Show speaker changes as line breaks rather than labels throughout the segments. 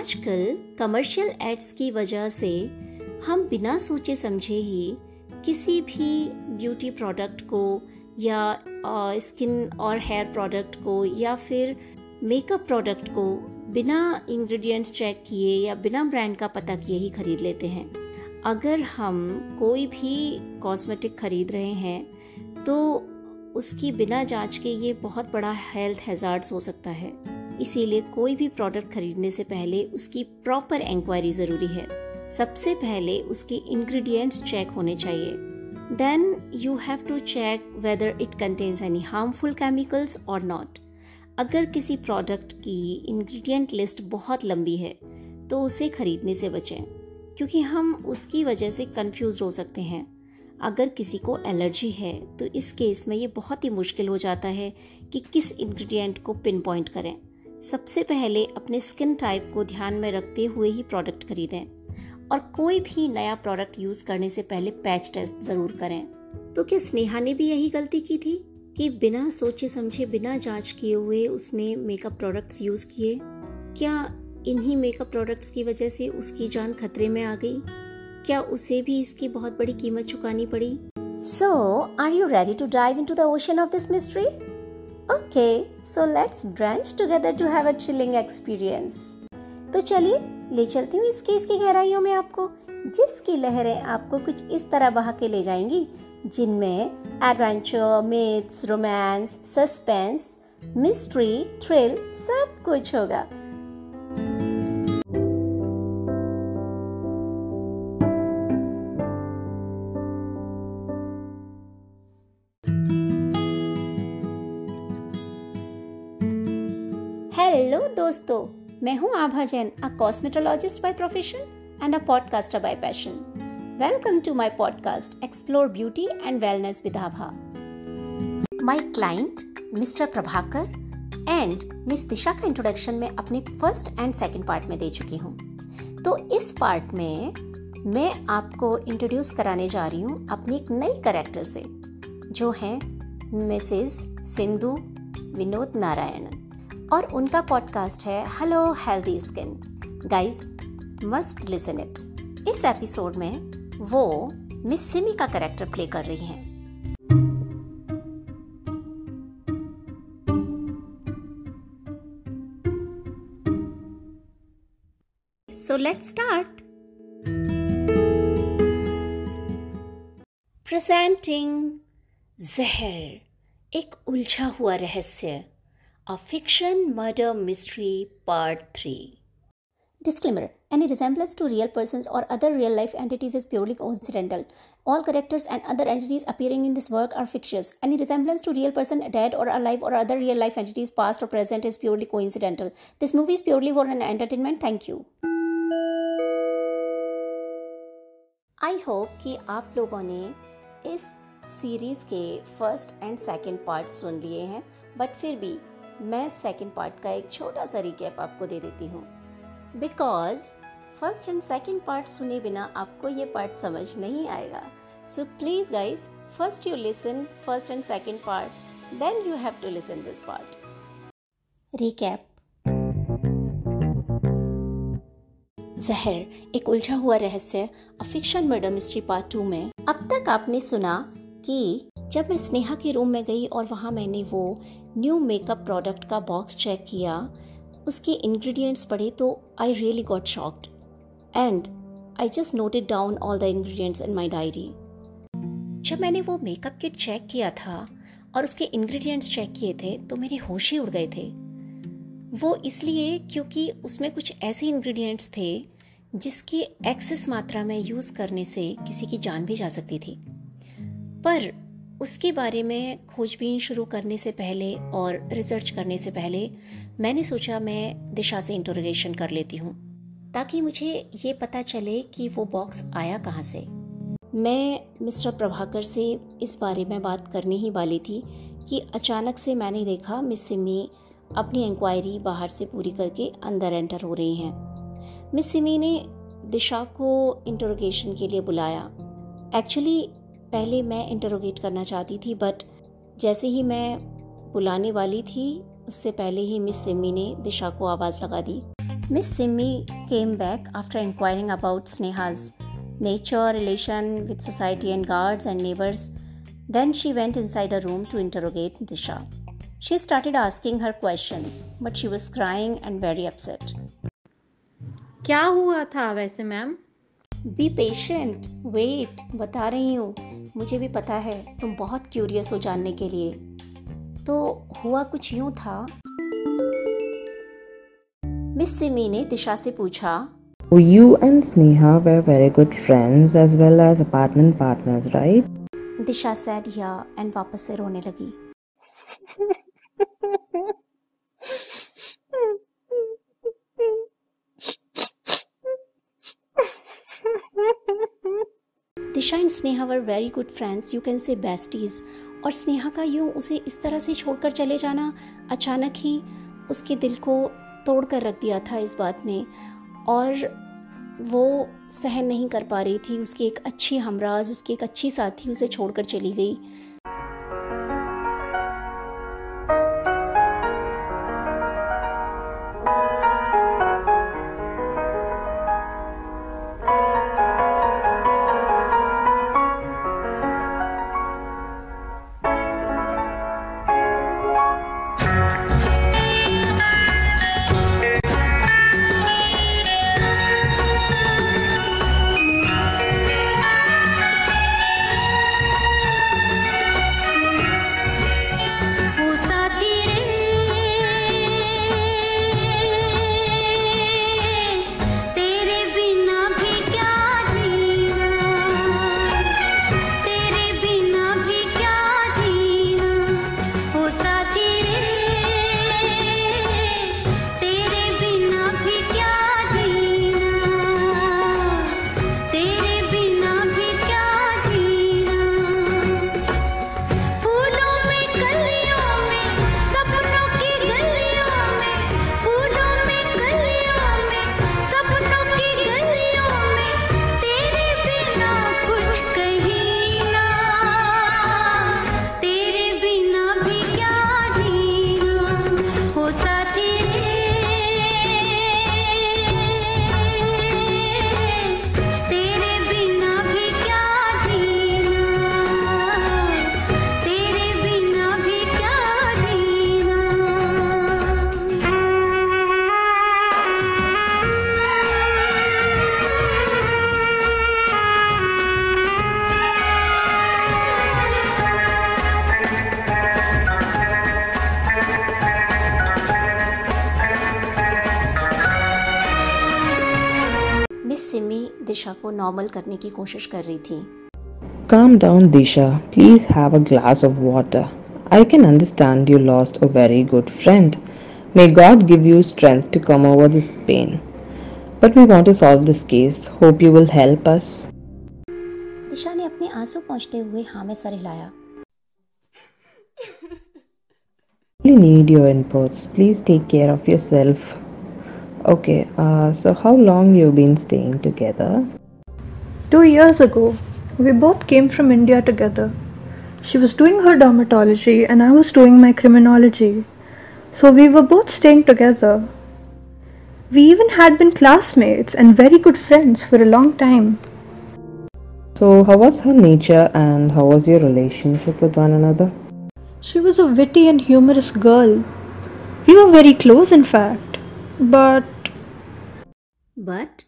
आजकल commercial ads की वजह से हम बिना सोचे समझे ही किसी भी ब्यूटी प्रोडक्ट को या स्किन और हेयर प्रोडक्ट को या फिर मेकअप प्रोडक्ट को बिना इंग्रेडिएंट्स चेक किए या बिना ब्रांड का पता किए ही खरीद लेते हैं। अगर हम कोई भी कॉस्मेटिक खरीद रहे हैं तो उसकी बिना जाँच के ये बहुत बड़ा हेल्थ हैजार्ड्स हो सकता है। इसीलिए कोई भी प्रोडक्ट खरीदने से पहले उसकी प्रॉपर इंक्वायरी ज़रूरी है। सबसे पहले उसके इंग्रेडिएंट्स चेक होने चाहिए। Then you have to check whether it contains any harmful chemicals और नॉट अगर किसी प्रोडक्ट की इंग्रेडिएंट लिस्ट बहुत लंबी है तो उसे खरीदने से बचें, क्योंकि हम उसकी वजह से कंफ्यूज हो सकते हैं। अगर किसी को एलर्जी है तो इस केस में ये बहुत ही मुश्किल हो जाता है कि किस इंग्रेडिएंट को पिन पॉइंट करें। सबसे पहले अपने स्किन टाइप को ध्यान में रखते हुए ही प्रोडक्ट खरीदें और कोई भी नया प्रोडक्ट यूज़ करने से पहले पैच टेस्ट ज़रूर करें। तो क्या स्नेहा ने भी यही गलती की थी कि बिना सोचे समझे, बिना जाँच किए हुए उसने मेकअप प्रोडक्ट्स यूज़ किए? क्या इन्हीं मेकअप प्रोडक्ट्स की वजह से उसकी जान खतरे में आ गई? क्या उसे भी इसकी बहुत बड़ी कीमत चुकानी पड़ी?
So are you ready to dive into the ocean of this mystery okay so let's drench together to have a chilling experience तो चलिए, ले चलती हूँ इस केस की गहराइयों में आपको, जिसकी लहरें आपको कुछ इस तरह बहा के ले जाएँगी, जिनमें adventure myths romance suspense mystery thrill सब कुछ होगा।
दोस्तों मैं हूँ Abha Jain a cosmetologist by profession and a podcaster by passion welcome to my podcast explore beauty and wellness with Abha my client mister Prabhakar and miss Disha का introduction में अपने first and second part में दे चुकी हूँ। तो इस part में मैं आपको इंट्रोड्यूस कराने जा रही हूँ अपनी एक नई करेक्टर से, जो है मिसेस सिंधु विनोद नारायणन और उनका पॉडकास्ट है hello healthy skin guys must listen it इस एपिसोड में वो मिस सिमी का कैरेक्टर प्ले कर रही हैं। सो लेट्स स्टार्ट प्रेजेंटिंग जहर एक उलझा हुआ रहस्य। A Fiction Murder Mystery Part 3.
Disclaimer Any resemblance to real persons or other real life entities is purely coincidental. All characters and other entities appearing in this work are fictitious. Any resemblance to real person dead or alive or other real life entities past or present is purely coincidental. This movie is purely for an entertainment. Thank you.
I hope कि आप लोगों ने इस series के first and second part सुन लिए हैं but फिर भी मैं सेकंड पार्ट का एक छोटा सा रिकेप आपको दे देती हूँ। Because first and second part सुने बिना आपको ये पार्ट समझ नहीं आएगा। So please guys first you listen first and second part then you have to listen this part
recap जहर, एक उलझा हुआ रहस्य अफिक्शन मर्डर मिस्ट्री पार्ट टू में। अब तक आपने सुना कि जब मैं स्नेहा के रूम में गई और वहाँ मैंने वो न्यू मेकअप प्रोडक्ट का बॉक्स चेक किया, उसके इंग्रेडिएंट्स पढ़े तो I really got shocked and I just noted down all the ingredients in my diary जब मैंने वो मेकअप किट चेक किया था और उसके इंग्रेडिएंट्स चेक किए थे तो मेरे होश ही उड़ गए थे। वो इसलिए क्योंकि उसमें कुछ ऐसे इंग्रेडिएंट्स थे जिसकी एक्सेस मात्रा में यूज़ करने से किसी की जान भी जा सकती थी। पर उसके बारे में खोजबीन शुरू करने से पहले और रिसर्च करने से पहले, मैंने सोचा मैं दिशा से इंटरोगेशन कर लेती हूँ, ताकि मुझे ये पता चले कि वो बॉक्स आया कहाँ से। मैं मिस्टर प्रभाकर से इस बारे में बात करने ही वाली थी कि अचानक से मैंने देखा मिस सिमी अपनी इंक्वायरी बाहर से पूरी करके अंदर एंटर हो रही हैं। मिस सिमी ने दिशा को इंटरोगेशन के लिए बुलाया। एक्चुअली पहले मैं इंटरोगेट करना चाहती थी बट जैसे ही मैं बुलाने वाली थी उससे पहले ही मिस सिमी ने दिशा को आवाज़ लगा दी।
Miss Simi came back after inquiring about Sneha's nature relation with society and guards and neighbours then she went inside a room to interrogate Disha she started asking her question but she was crying and very upset
क्या हुआ था वैसे ma'am
be patient wait बता रही हूँ। मुझे भी पता है तुम बहुत क्यूरियस हो जानने के लिए। तो हुआ कुछ यूँ था। मिस सिमी ने दिशा से पूछा
you and Sneha were very good friends as well as apartment partners right
Disha said yeah and वापस से रोने लगी। Disha and Sneha were very good friends you can say besties और स्नेहा का यूँ उसे इस तरह से छोड़कर चले जाना अचानक ही उसके दिल को तोड़ कर रख दिया था इस बात ने। और वो सहन नहीं कर पा रही थी, उसकी एक अच्छी हमराज, उसकी एक अच्छी साथी उसे छोड़कर चली गई। दिशा को नॉर्मल करने की कोशिश कर रही थी
Calm down, Disha. Please have a glass of water. I can understand you lost a very good friend. May God give you strength to come over this pain. But we want to solve this case. Hope you will help us.
दिशा ने अपने आँसू पहुँचते हुए हाँ में sir हिलाया
We need your inputs. Please take care of yourself. Okay, uh, so how long you been staying together?
Two years ago, we both came from India together. She was doing her dermatology and I was doing my criminology. So we were both staying together. We even had been classmates and very good friends for a long time.
So, how was her nature and how was your relationship with one another?
She was a witty and humorous girl. We were very close, in fact. But.
But?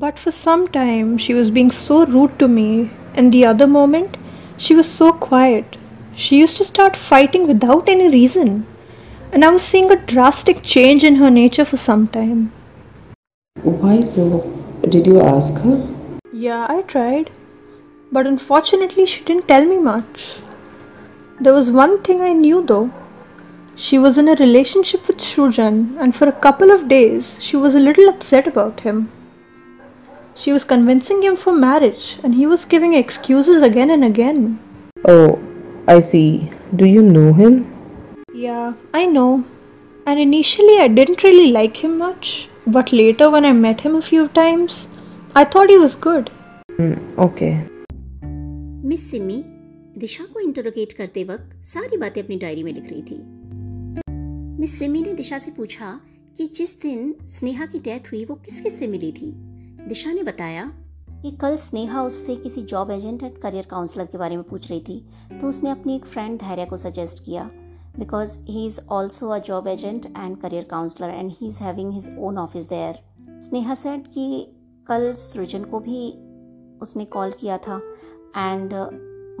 But for some time, she was being so rude to me, and the other moment, she was so quiet. She used to start fighting without any reason, and I was seeing a drastic change in her nature for some time.
Why so? Did you ask her?
Yeah, I tried. But unfortunately, she didn't tell me much. There was one thing I knew though. She was in a relationship with Shujan, and for a couple of days she was a little upset about him. She was convincing him for marriage, and he was giving excuses again and again.
Oh, I see. Do you know him?
Yeah, I know. And initially I didn't really like him much, but later when I met him a few times, I thought he was good.
Mm, okay.
Miss Simi Disha को interrogate करते वक्त सारी बातें अपनी diary में लिख रही थी मिस सिमी ने दिशा से पूछा कि जिस दिन स्नेहा की डेथ हुई वो किस किस से मिली थी दिशा ने बताया
कि कल स्नेहा उससे किसी job agent and career counsellor के बारे में पूछ रही थी तो उसने अपनी एक फ्रेंड धैर्य को सजेस्ट किया because he is also a job agent and career counsellor and he is having his own office there Sneha said कि कल सृजन को भी उसने कॉल किया था एंड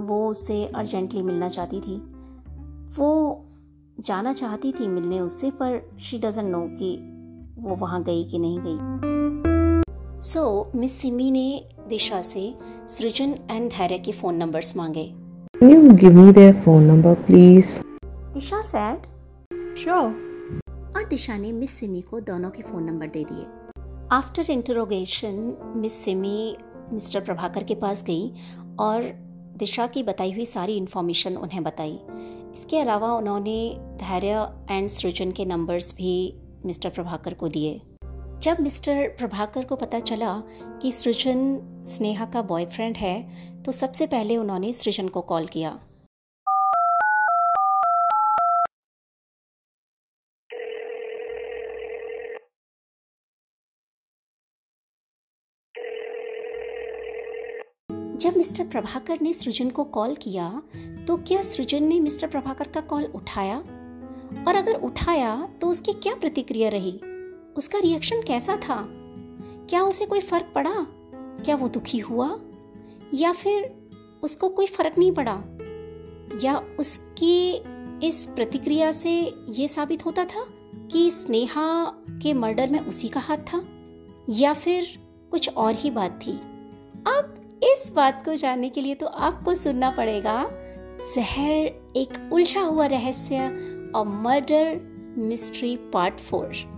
वो उससे अर्जेंटली मिलना चाहती थी। वो जाना चाहती थी मिलने उससे, पर शी डजन नो कि वो वहाँ गई कि नहीं गई।
सो मिस सिमी ने दिशा से सृजन एंड धैर्य के फ़ोन नंबर्स मांगे
Can you give me their phone number, please?
Disha said
Sure.
और दिशा ने मिस सिमी को दोनों के फ़ोन नंबर दे दिए after interrogation miss Simi mister Prabhakar के पास गई और दिशा की बताई हुई सारी इन्फॉर्मेशन उन्हें बताई इसके अलावा उन्होंने धैर्य एंड सृजन के नंबर्स भी मिस्टर प्रभाकर को दिए जब मिस्टर प्रभाकर को पता चला कि सृजन स्नेहा का बॉयफ्रेंड है तो सबसे पहले उन्होंने सृजन को कॉल किया। जब मिस्टर प्रभाकर ने सृजन को कॉल किया तो क्या सृजन ने मिस्टर प्रभाकर का कॉल उठाया? और अगर उठाया तो उसकी क्या प्रतिक्रिया रही? उसका रिएक्शन कैसा था? क्या उसे कोई फ़र्क पड़ा? क्या वो दुखी हुआ? या फिर उसको कोई फ़र्क नहीं पड़ा? या उसकी इस प्रतिक्रिया से ये साबित होता था कि स्नेहा के मर्डर में उसी का हाथ था? या फिर कुछ और ही बात थी? अब इस बात को जानने के लिए तो आपको सुनना पड़ेगा, जहर एक उलझा हुआ रहस्य और murder mystery part four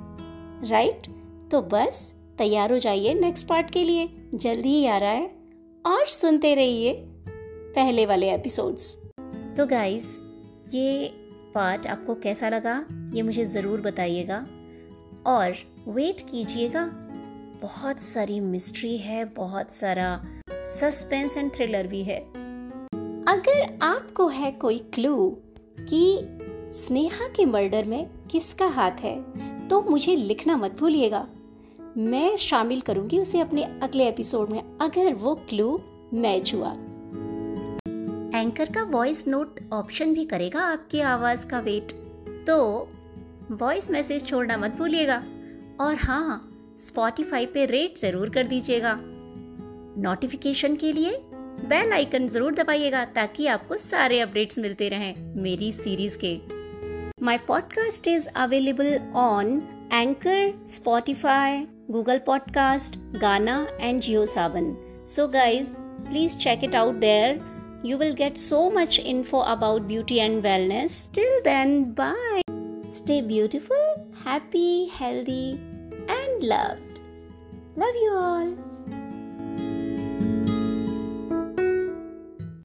right? तो बस, तैयार हो जाइए नेक्स्ट पार्ट के लिए। जल्दी ही आ रहा है और सुनते रहिए पहले वाले एपिसोड्स। तो गाइस ये पार्ट आपको कैसा लगा, ये मुझे ज़रूर बताइएगा। और वेट कीजिएगा, बहुत सारी मिस्ट्री है, बहुत सारा सस्पेंस एंड थ्रिलर भी है। अगर आपको है कोई क्लू कि स्नेहा के मर्डर में किसका हाथ है तो मुझे लिखना मत भूलिएगा। मैं शामिल करूँगी उसे अपने अगले एपिसोड में, अगर वो क्लू मैच हुआ एंकर का वॉइस नोट ऑप्शन भी करेगा आपकी आवाज़ का वेट तो वॉइस मैसेज छोड़ना मत भूलिएगा। और हाँ स्पॉटिफाई पे रेट ज़रूर कर दीजिएगा। नोटिफिकेशन के लिए बेल आइकन ज़रूर दबाइएगा ताकि आपको सारे अपडेट्स मिलते रहें मेरी सीरीज़ के। My podcast is available on Anchor, Spotify, Google Podcast, Ghana, and JioSavan. So, guys, please check it out there. You will get so much info about beauty and wellness. Till then, bye. Stay beautiful, happy, healthy, and loved. Love you all.